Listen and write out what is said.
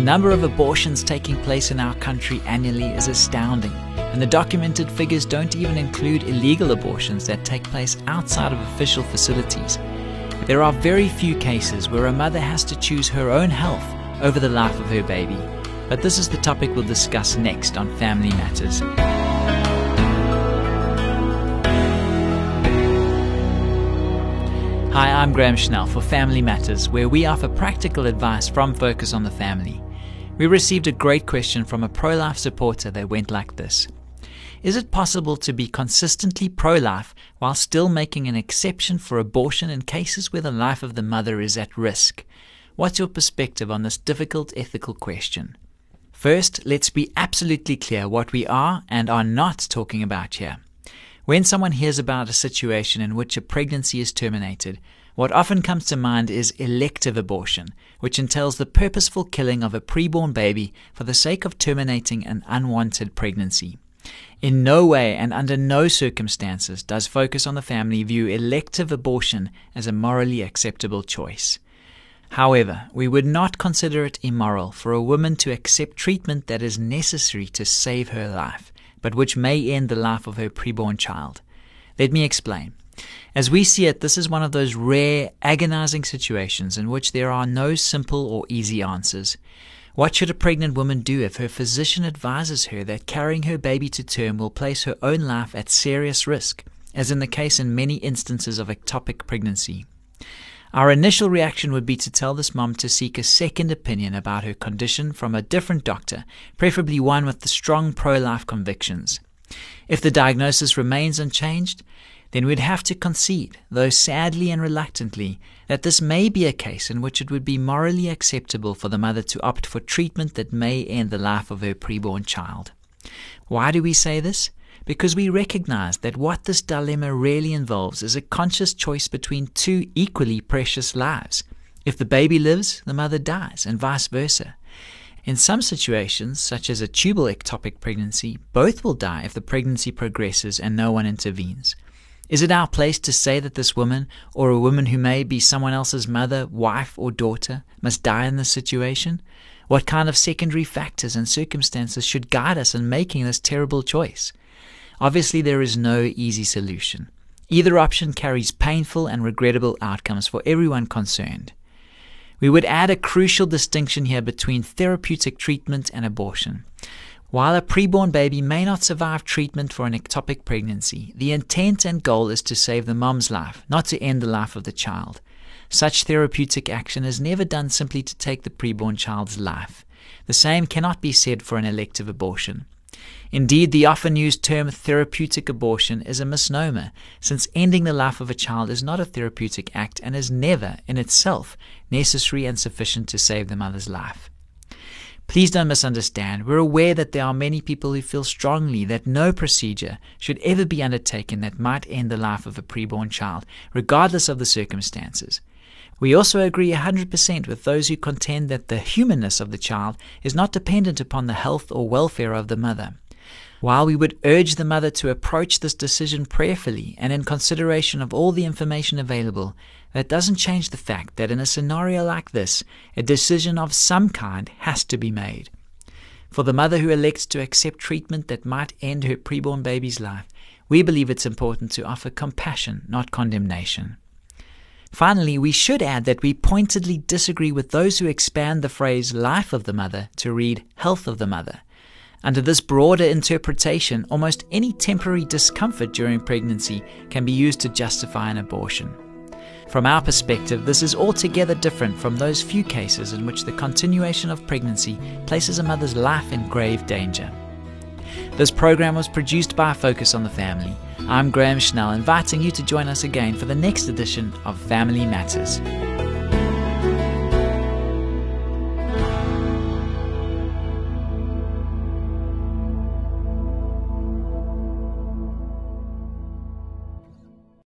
The number of abortions taking place in our country annually is astounding, and the documented figures don't even include illegal abortions that take place outside of official facilities. There are very few cases where a mother has to choose her own health over the life of her baby. But this is the topic we'll discuss next on Family Matters. Hi, I'm Graham Schnell for Family Matters, where we offer practical advice from Focus on the Family. We received a great question from a pro life supporter that went like this Is it possible to be consistently pro life while still making an exception for abortion in cases where the life of the mother is at risk? What's your perspective on this difficult ethical question? First, let's be absolutely clear what we are and are not talking about here. When someone hears about a situation in which a pregnancy is terminated, what often comes to mind is elective abortion, which entails the purposeful killing of a preborn baby for the sake of terminating an unwanted pregnancy. In no way and under no circumstances does Focus on the Family view elective abortion as a morally acceptable choice. However, we would not consider it immoral for a woman to accept treatment that is necessary to save her life but which may end the life of her preborn child. Let me explain. As we see it, this is one of those rare, agonizing situations in which there are no simple or easy answers. What should a pregnant woman do if her physician advises her that carrying her baby to term will place her own life at serious risk, as in the case in many instances of ectopic pregnancy? Our initial reaction would be to tell this mom to seek a second opinion about her condition from a different doctor, preferably one with the strong pro life convictions. If the diagnosis remains unchanged, then we'd have to concede, though sadly and reluctantly, that this may be a case in which it would be morally acceptable for the mother to opt for treatment that may end the life of her preborn child. Why do we say this? because we recognize that what this dilemma really involves is a conscious choice between two equally precious lives. If the baby lives, the mother dies, and vice versa. In some situations, such as a tubal ectopic pregnancy, both will die if the pregnancy progresses and no one intervenes. Is it our place to say that this woman, or a woman who may be someone else's mother, wife, or daughter, must die in this situation? What kind of secondary factors and circumstances should guide us in making this terrible choice? Obviously, there is no easy solution. Either option carries painful and regrettable outcomes for everyone concerned. We would add a crucial distinction here between therapeutic treatment and abortion. While a preborn baby may not survive treatment for an ectopic pregnancy, the intent and goal is to save the mom's life, not to end the life of the child. Such therapeutic action is never done simply to take the preborn child's life. The same cannot be said for an elective abortion. Indeed, the often used term therapeutic abortion is a misnomer, since ending the life of a child is not a therapeutic act and is never, in itself, necessary and sufficient to save the mother's life. Please don't misunderstand. We're aware that there are many people who feel strongly that no procedure should ever be undertaken that might end the life of a preborn child, regardless of the circumstances. We also agree 100% with those who contend that the humanness of the child is not dependent upon the health or welfare of the mother. While we would urge the mother to approach this decision prayerfully and in consideration of all the information available, that doesn't change the fact that in a scenario like this, a decision of some kind has to be made. For the mother who elects to accept treatment that might end her preborn baby's life, we believe it's important to offer compassion, not condemnation. Finally, we should add that we pointedly disagree with those who expand the phrase life of the mother to read health of the mother. Under this broader interpretation, almost any temporary discomfort during pregnancy can be used to justify an abortion. From our perspective, this is altogether different from those few cases in which the continuation of pregnancy places a mother's life in grave danger. This program was produced by Focus on the Family. I'm Graham Schnell, inviting you to join us again for the next edition of Family Matters.